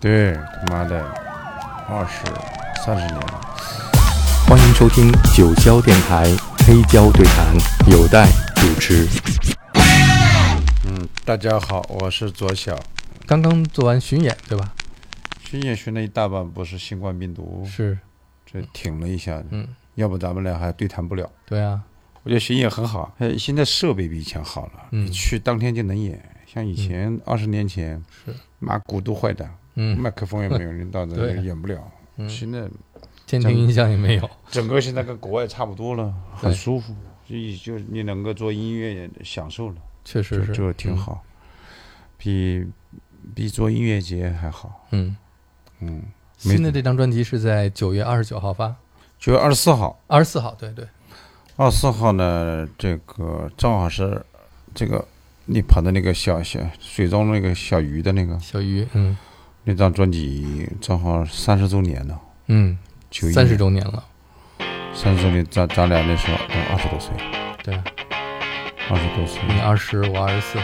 对，他妈的，二十三十年了。欢迎收听九霄电台黑胶对谈，有待主持。嗯，大家好，我是左小。刚刚做完巡演，对吧？巡演巡了一大半，不是新冠病毒，是，这挺了一下，嗯，要不咱们俩还对谈不了。对啊，我觉得巡演很好，呃，现在设备比以前好了，嗯你去当天就能演。像以前二十年前，是，妈鼓都坏的，嗯，麦克风也没有，你到这对。演不了。嗯。现在监听音响也没有，整个现在跟国外差不多了，很舒服，就就你能够做音乐也享受了，确实是，这这挺好，比比做音乐节还好。嗯。嗯，新的这张专辑是在九月二十九号发，九月二十四号，二十四号，对对，二十四号呢，这个正好是这个你跑的那个小小水中那个小鱼的那个。小鱼，嗯那张专辑，正好三十周年了，嗯，九一三十周年了，三十周年，咱咱俩那时候都二十多岁，对，二十多岁，你二十，我二十四，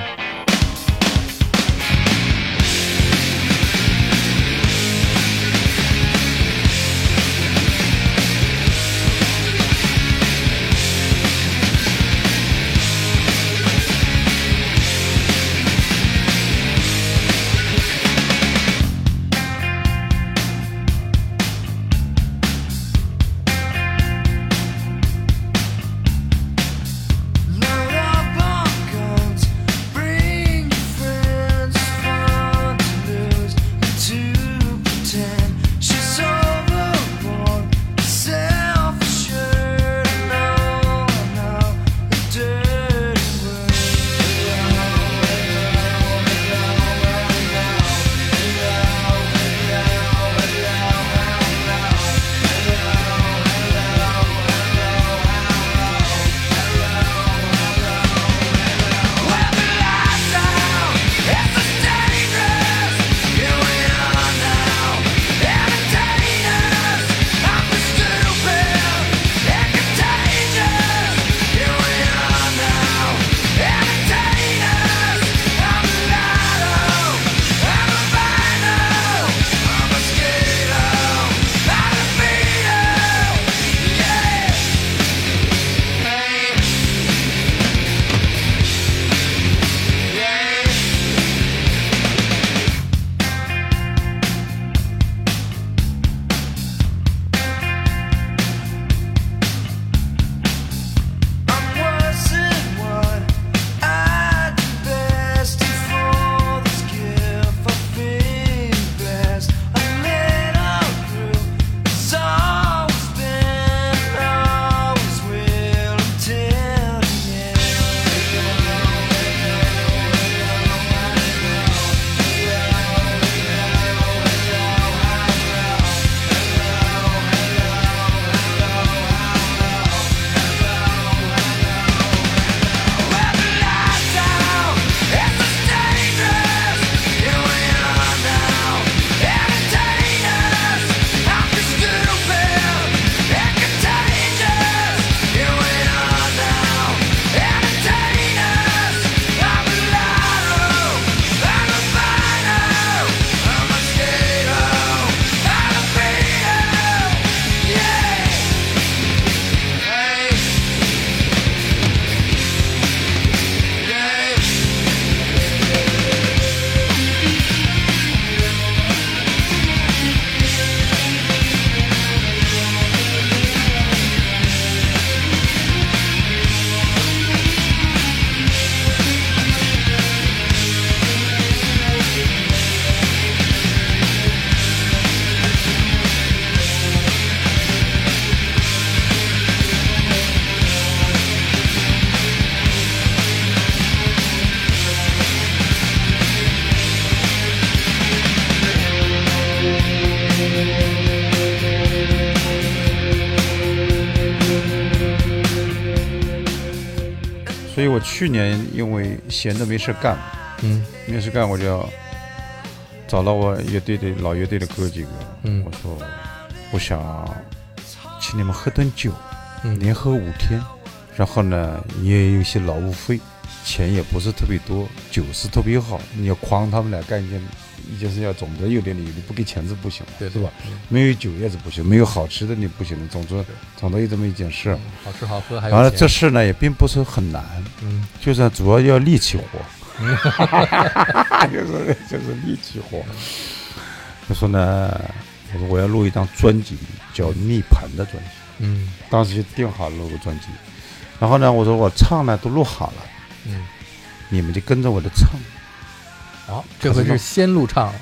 所以我去年因为闲着没事干，嗯。没事干我就要找到我乐队的老乐队的哥几个，嗯。我说我想请你们喝顿酒，嗯。连喝五天，然后呢也有一些劳务费，钱也不是特别多，酒是特别好，你要诓他们来干一件你就是要总得有点理由，你不给钱是不行的，对是吧？？对没有酒也是不行，没有好吃的你不行的，总之总得有这么一件事。嗯好吃好喝还完了，这事呢也并不是很难，嗯就是主要要力气活，就是就是力气活。就说呢，我说我要录一张专辑，叫《涅槃》的专辑，嗯当时就定好了录个专辑。然后呢，我说我唱呢都录好了，嗯，你们就跟着我的唱。好，这回是先录唱，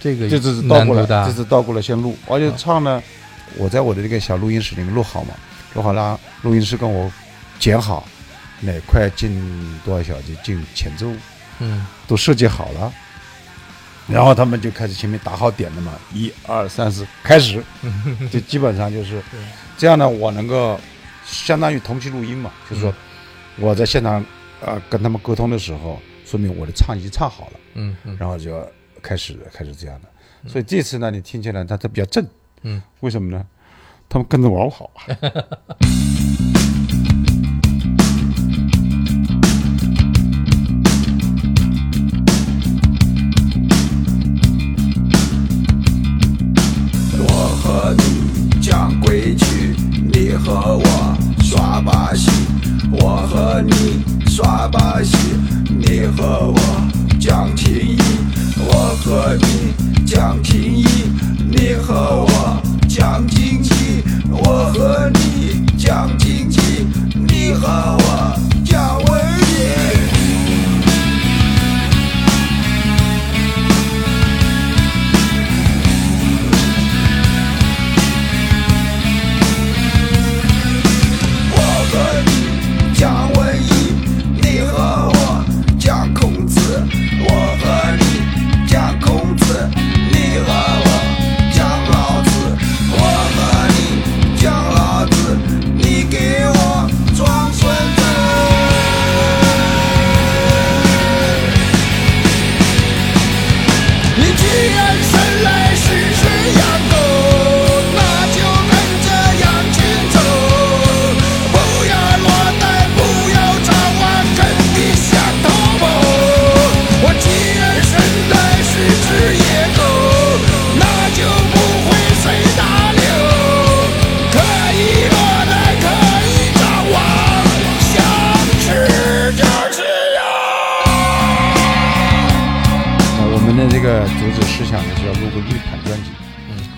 这个这次是倒过来，难度大。这，次倒过来先录，而且唱呢，我在我的这个小录音室里面录好嘛，录好了，录音师跟我剪好哪块进多少小节进前奏，嗯。都设计好了，然后他们就开始前面打好点了嘛，一二三四开始，就基本上就是这样呢，我能够相当于同期录音嘛，就是说我在现场呃跟他们沟通的时候，说明我的唱已经唱好了。嗯嗯然后就要开始开始这样的。所以这次呢，你听起来它它比较正，嗯，为什么呢？他们跟着我跑啊。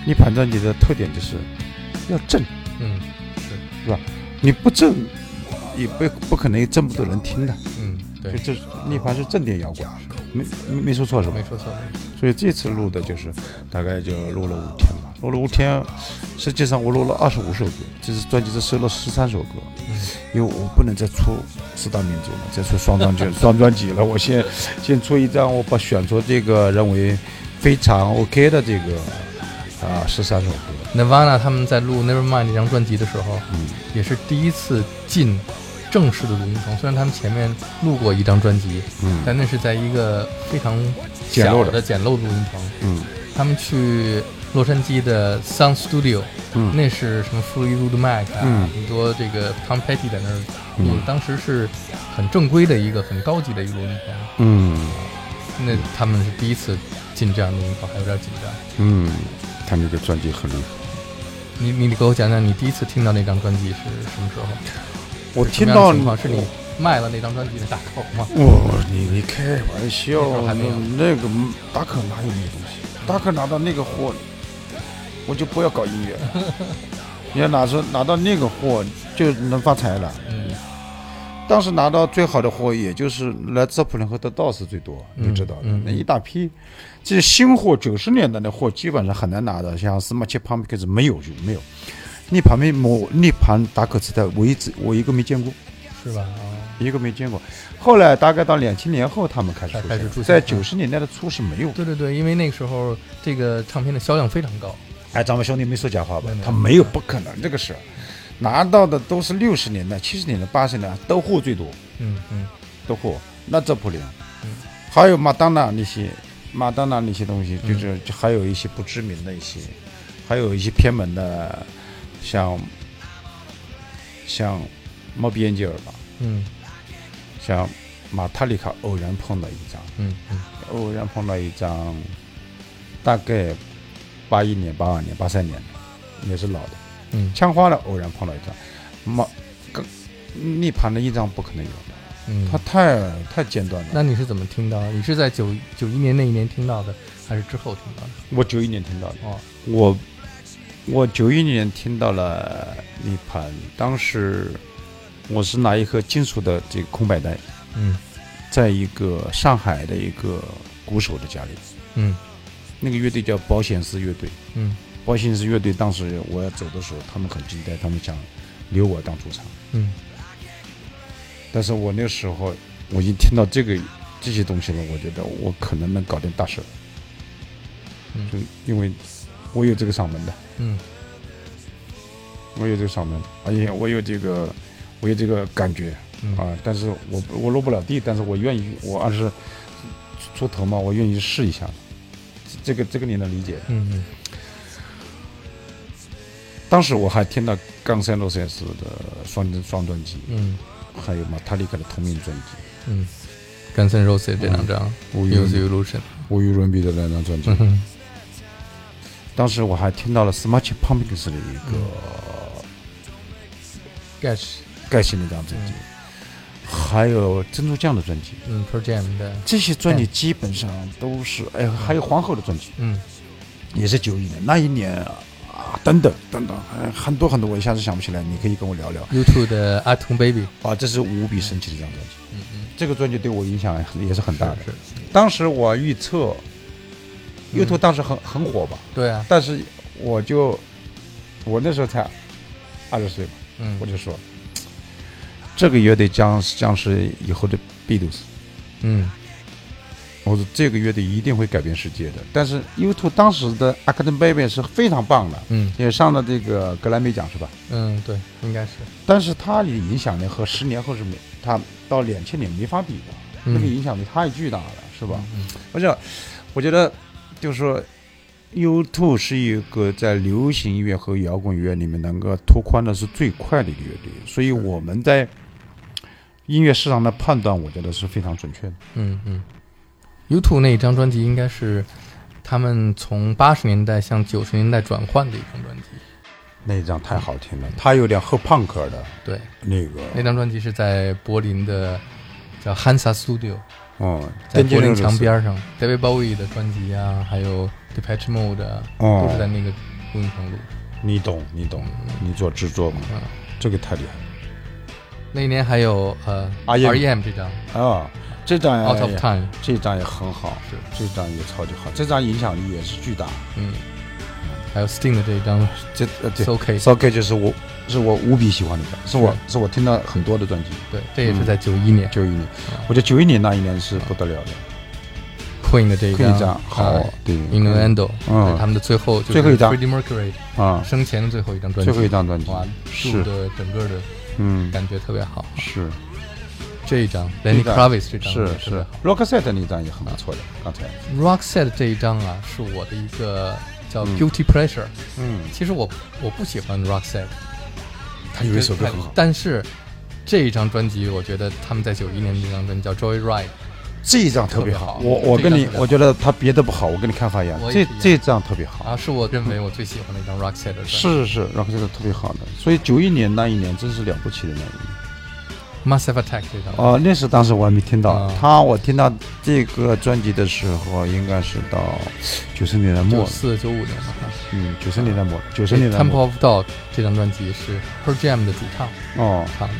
嗯逆盘专辑的特点就是要正，嗯是是吧？你不正，也不不可能这么多人听的。嗯，对。就，这逆盘是正点摇滚，没没没说错是吧？没？说错，所以这次录的就是大概就录了五天吧，录了五天，实际上我录了二十五首歌，这次专辑是收了十三首歌，嗯。因为我不能再出四大名著了，再出双专辑 双专辑了，我先先出一张，我把选出这个认为非常 OK 的这个啊十三首歌，Nirvana 他们在录《Nevermind》这张专辑的时候，嗯。也是第一次进正式的录音棚。虽然他们前面录过一张专辑，嗯。但那是在一个非常小简陋的。的简陋录音棚。嗯。他们去洛杉矶的 Sound Studio，、嗯。那是什么 Fleetwood Mac 啊，嗯。很多这个 Tom Petty 在那儿录，嗯。当时是很正规的一个很高级的一个录音棚。嗯。那他们是第一次进这样的录音棚，还有点紧张。嗯，他那个专辑很厉害。你你你给我讲讲，你第一次听到那张专辑是什么时候？我听到情况是你卖了那张专辑的大口吗？我，你你开玩笑那还没有，那个大可哪有那东西？大可拿到那个货，我就不要搞音乐了。你要拿出拿到那个货，就能发财了。嗯当时拿到最好的货，也就是来自普林和得到是最多，嗯你知道的，嗯那一大批。这新货九十年代的货基本上很难拿到，像斯马切旁边开始没有就没有。你旁边某那盘达可磁带，我一直我一个没见过。是吧？啊，一个没见过。后来大概到两千年后，他们开始出开始出现在九十年代的初是没有的。对对对，因为那个时候这个唱片的销量非常高。哎，咱们兄弟没说假话吧？他没有，不可能这个事儿。拿到的都是六十年代、七十年代、八十年代都货最多，嗯嗯。都货。那这普林嗯，还有马当娜那些，马当娜那些东西，嗯就是就还有一些不知名的一些，还有一些偏门的，像像莫比恩吉尔吧，嗯。像马塔里卡偶然碰到一张，嗯嗯。偶然碰到一张，大概八一年、八二年、八三年的，也是老的。嗯。枪花了偶然碰到一张，马跟涅槃的一张不可能有的，嗯，它太太尖端了。那你是怎么听到？的？你是在九九一年那一年听到的，还是之后听到的？我九一年听到的，哦，我我九一年听到了涅槃，当时我是拿一颗金属的这个空白带，嗯。在一个上海的一个鼓手的家里，嗯。那个乐队叫保险丝乐队。嗯保险丝乐队当时我要走的时候，他们很期待，他们想留我当主唱。嗯但是我那时候我已经听到这个这些东西了，我觉得我可能能搞点大事儿，嗯就因为我有这个嗓门的，嗯我有这个嗓门，而且我有这个我有这个感觉嗯啊。但是我我落不了地，但是我愿意，我二十出头嘛，我愿意试一下。这个这个你能理解？嗯嗯当时我还听到冈山罗塞斯的双双专辑，嗯。还有马塔利卡的同名专辑。嗯，Guns N' Roses 这两张《无与 Use Illusion，无与伦比的那张专辑。嗯当时我还听到了 Smashing Pumpkins 的一个，Gash，盖西那张专辑，还有珍珠酱的专辑。嗯，Per Jam 的，这些专辑基本上都是，哎，还有皇后的专辑，嗯。也是九一年那一年啊，等等等等，哎很多很多，我一下子想不起来，你可以跟我聊聊。，U2 的 Atom Baby，啊，这是无比神奇的一张专辑，嗯嗯，这个专辑对我影响也是很大的。是，是当时我预测，U2 当时很很火吧，对啊，但是我就我那时候才二十岁嘛，嗯。我就说这个乐队将将是以后的 Beatles。嗯我说这个乐队一定会改变世界的。但是 U2 当时的《Acton Baby》是非常棒的，嗯也上了这个格莱美奖是吧？嗯，对，应该是，但是它的影响力和十年后是没，它到两千年没法比的，嗯那个影响力太巨大了，是吧？嗯而且我觉得就是说，U2 是一个在流行音乐和摇滚乐里面能够拓宽的是最快的一个乐队，所以我们在音乐市场的判断，我觉得是非常准确的。嗯嗯，U2 那一张专辑应该是他们从八十年代向九十年代转换的一张专辑，那一张太好听了，它有点后朋克的对，那个，那张专辑是在柏林的叫 Hansa Studio，哦，在柏林墙边上，David Bowie 的专辑啊，还有 Depeche Mode 啊，哦都是在那个录音棚录。你懂，你懂，你做制作嘛，嗯，这个太厉害了那一年还有呃 R.E.M. 这张了啊！这张也 Out of Time，这张也很好，是。这张也超级好，这张影响力也是巨大。嗯，还有 Sting 的这一张。这呃对。It's OK，，So K 就是我是我无比喜欢的，是我是。我听到很多的专辑。对，这也是在九一年。九一年。嗯，我觉得九一年那一年是不得了的，Queen 的这一张。好呃，对 Innuendo，嗯。他们的最后最后一张。Freddie Mercury 啊，生前的最后一张专辑，最后一张专辑。哇，是，的整个的嗯，感觉特别好。是这一张 Lenny 张 Kravitz 这张是是，Rockset 那张也很不错的，刚才。Rockset 这一张啊，是我的一个叫嗯。Guilty Pressure。嗯，其实我我不喜欢 Rockset，他有一首歌很好，但是这一张专辑，我觉得他们在九一年这张专辑叫 Joyride，这一张特别好。我我跟你我觉得他别的不好，我跟你看法一样。这这张特别好。啊，是我认为我最喜欢的一张专辑。是是是，Rockset 特别好的，所以九一年那一年真是了不起的那一年。Massive Attack 这张。哦，那是当时我还没听到啊他，我听到这个专辑的时候，应该是到九十年代末九，四九五年吧。嗯，九十年代末，九十年代 Temple。of Dog 这张专辑是 Per Jam 的主唱哦，唱的。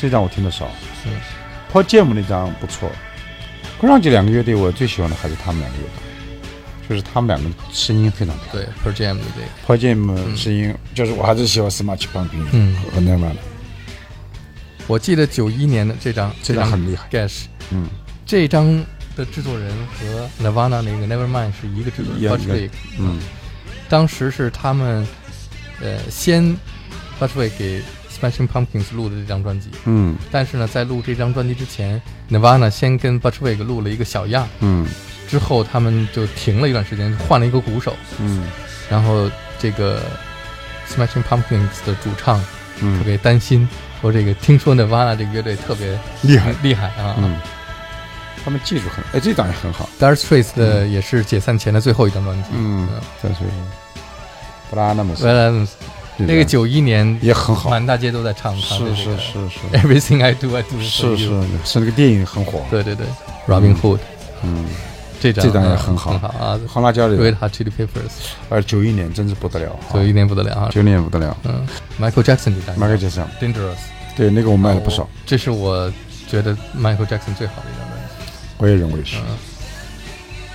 这张我听的少。嗯 Paul Jam 那张不错。Grunge 两个乐队，我最喜欢的还是他们两个乐队，就是他们两个声音非常漂亮。对 Per Jam 的这个。p e r Jam 声音，就是我还是喜欢 Smashing Pumpkins 嗯和 Nirvana，我记得九一年的这张这张很厉害。Gash 嗯，这张的制作人和 Nirvana 那个 Nevermind 是一个制作人 Butch Vig，嗯。当时是他们呃先 Butch Vig 给 Smashing Pumpkins 录的这张专辑，嗯。但是呢，在录这张专辑之前，Nirvana 先跟 Butch Vig 录了一个小样，嗯。之后他们就停了一段时间，换了一个鼓手，嗯。然后这个 Smashing Pumpkins 的主唱特嗯别担心，说这个听说 Nirvana 这个乐队特别厉害，厉害啊。嗯，他们技术很，哎，这张也很好，Dire Straits 的也是解散前的最后一张专辑。嗯，再说布拉纳姆斯，布拉纳姆斯那个九一年也很好，满大街都在唱，唱是这个是是是。Everything I Do I Do 是是是那个电影很火，对对对，Robin Hood 嗯，这张这张也啊很好。很好啊。黄辣椒里 Red Hot Chili Peppers 而九一年真是不得了，九一年不得了啊。九一年不得了。嗯，Michael Jackson 这张，Michael Jackson，Dangerous 对那个我卖了不少。哦，这是我觉得 Michael Jackson 最好的一张专辑。我也认为是，嗯，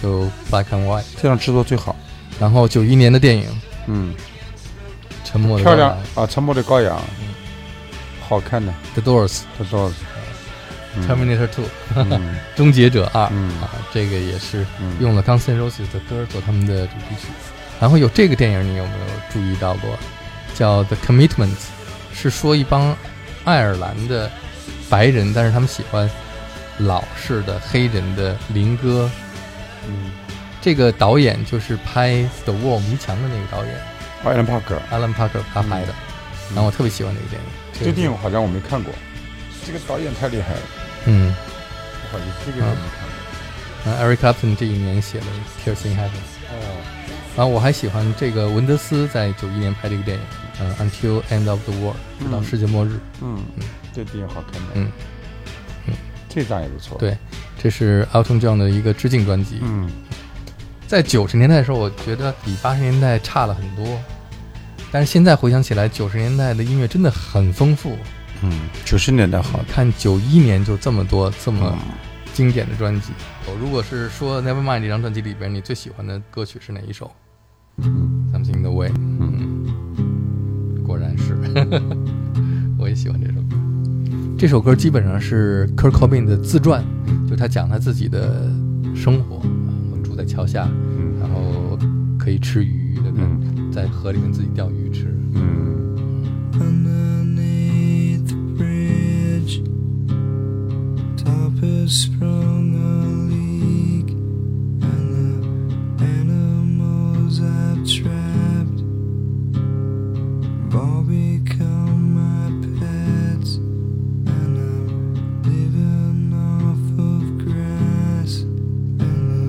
就 Black and White。这张制作最好，然后九一年的电影《嗯，沉默的漂亮羔羊。啊，沉默的羔羊，好看的，The Doors 不知道，嗯。Terminator Two 嗯。终结者二嗯。啊，这个也是嗯。用了 Guns N' Roses 的歌做他们的主题曲。然后有这个电影，你有没有注意到过？叫《The Commitments》，是说一帮爱尔兰的白人，但是他们喜欢老式的黑人的灵歌。嗯这个导演就是拍《The Wall》迷墙的那个导演艾伦帕克，Alan Parker 他拍的，嗯然后我特别喜欢那个电影。这个电影好像我没看过，这个导演太厉害了，嗯，不好意思，这个我没看过。然后 Eric Clapton 这一年写了《Tears in Heaven》。哦，然后我还喜欢这个文德斯在九一年拍这个电影，嗯，《Until End of the World》，直到嗯。世界末日。嗯，这电影好看的，嗯，这张也不错，，对，这是 Elton John 的一个致敬专辑。嗯，在九十年代的时候，我觉得比八十年代差了很多，但是现在回想起来，九十年代的音乐真的很丰富。嗯，九十年代好。好，看九一年就这么多这么嗯。经典的专辑。我如果是说 Nevermind 这张专辑里边你最喜欢的歌曲是哪一首？Something the Way。嗯，果然是，我也喜欢这首歌。这首歌基本上是 Kurt Cobain 的自传，就他讲他自己的生活，啊我住在桥下，然后可以吃鱼，对不对？嗯在河里面自己钓鱼吃。嗯 animals I've trapped have all become my pets, and I'm living off of grass and the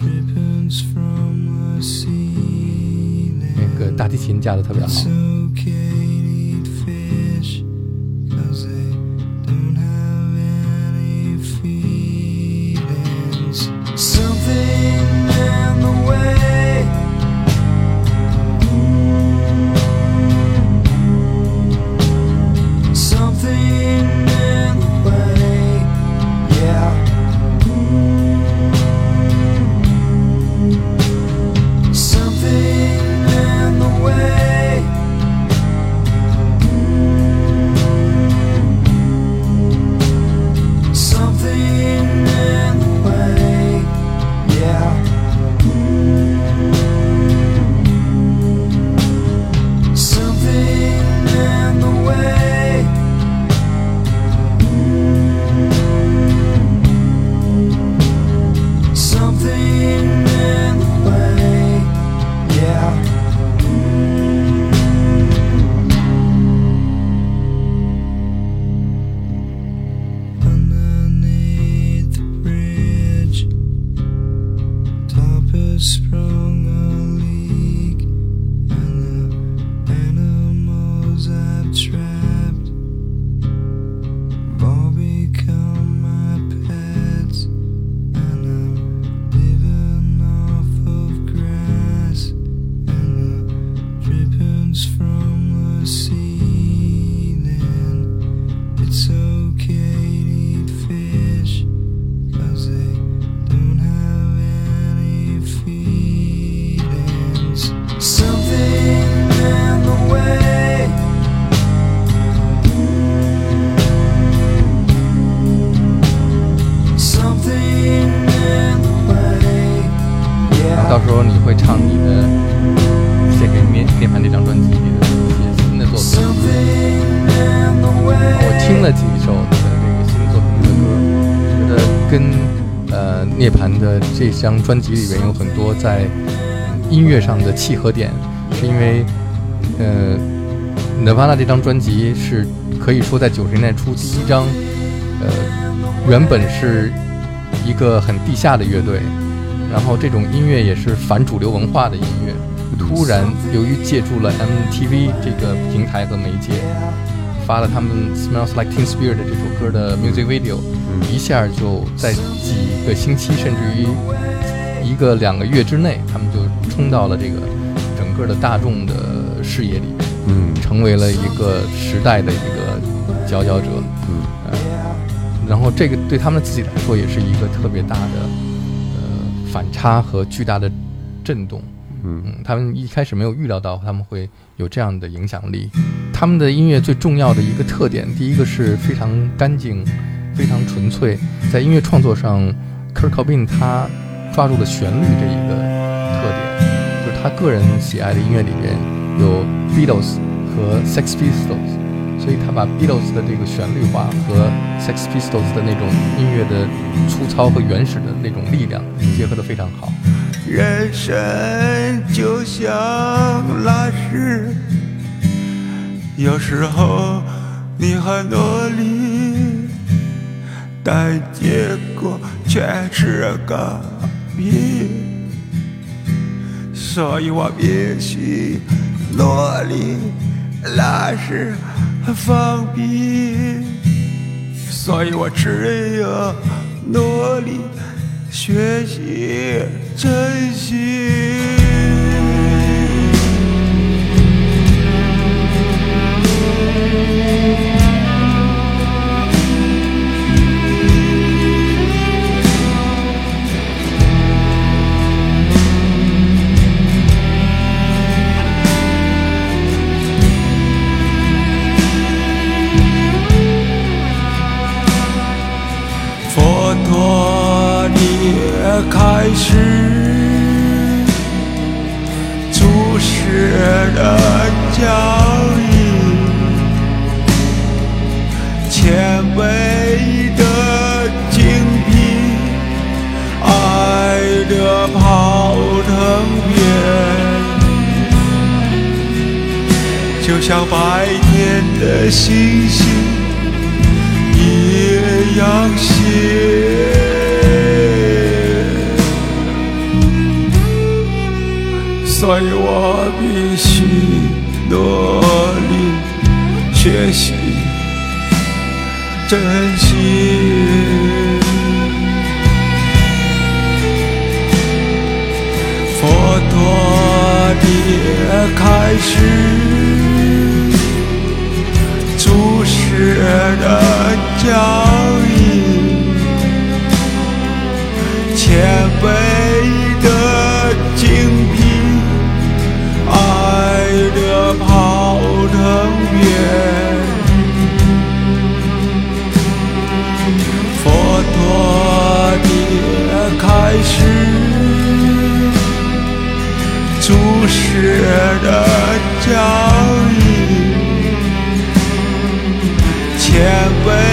drippings from the ceiling. 那个大提琴架的特别好 I've tried. 涅槃的这张专辑里边有很多在音乐上的契合点，是因为呃 Nirvana 这张专辑是可以说在九十年代初第一张，呃，原本是一个很地下的乐队，然后这种音乐也是反主流文化的音乐，突然由于借助了 MTV 这个平台和媒介，发了他们 Smells Like Teen Spirit 这首歌的 music video，一下就在几个星期甚至于一个两个月之内，他们就冲到了这个整个的大众的视野里面。嗯成为了一个时代的一个佼佼者。嗯呃，然后这个对他们自己来说也是一个特别大的呃反差和巨大的震动。嗯，他们一开始没有预料到他们会有这样的影响力。他们的音乐最重要的一个特点，第一个是非常干净、非常纯粹。在音乐创作上，Kurt Cobain 他抓住了旋律这一个特点，就是他个人喜爱的音乐里面有 Beatles 和 Sex Pistols，所以他把 Beatles 的这个旋律化和 Sex Pistols 的那种音乐的粗糙和原始的那种力量结合得非常好。人生就像拉屎，有时候你很努力，但结果却是个屁。所以我必须努力拉屎放屁，所以我只有努力学习珍惜。开始注释的教义，谦卑的精辟，爱的跑腾片，就像白天的星星。一样写。所以我必须努力学习珍惜。佛陀，的开始。注释的教义，血的教义。谦卑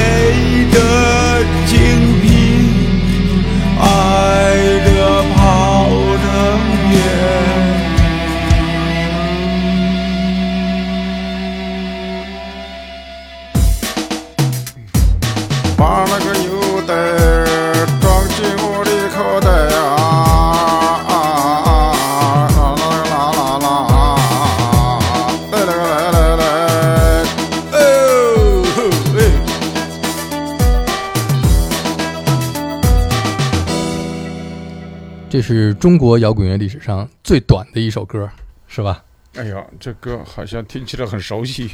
中国摇滚乐历史上最短的一首歌，是吧？哎呀，这歌好像听起来很熟悉。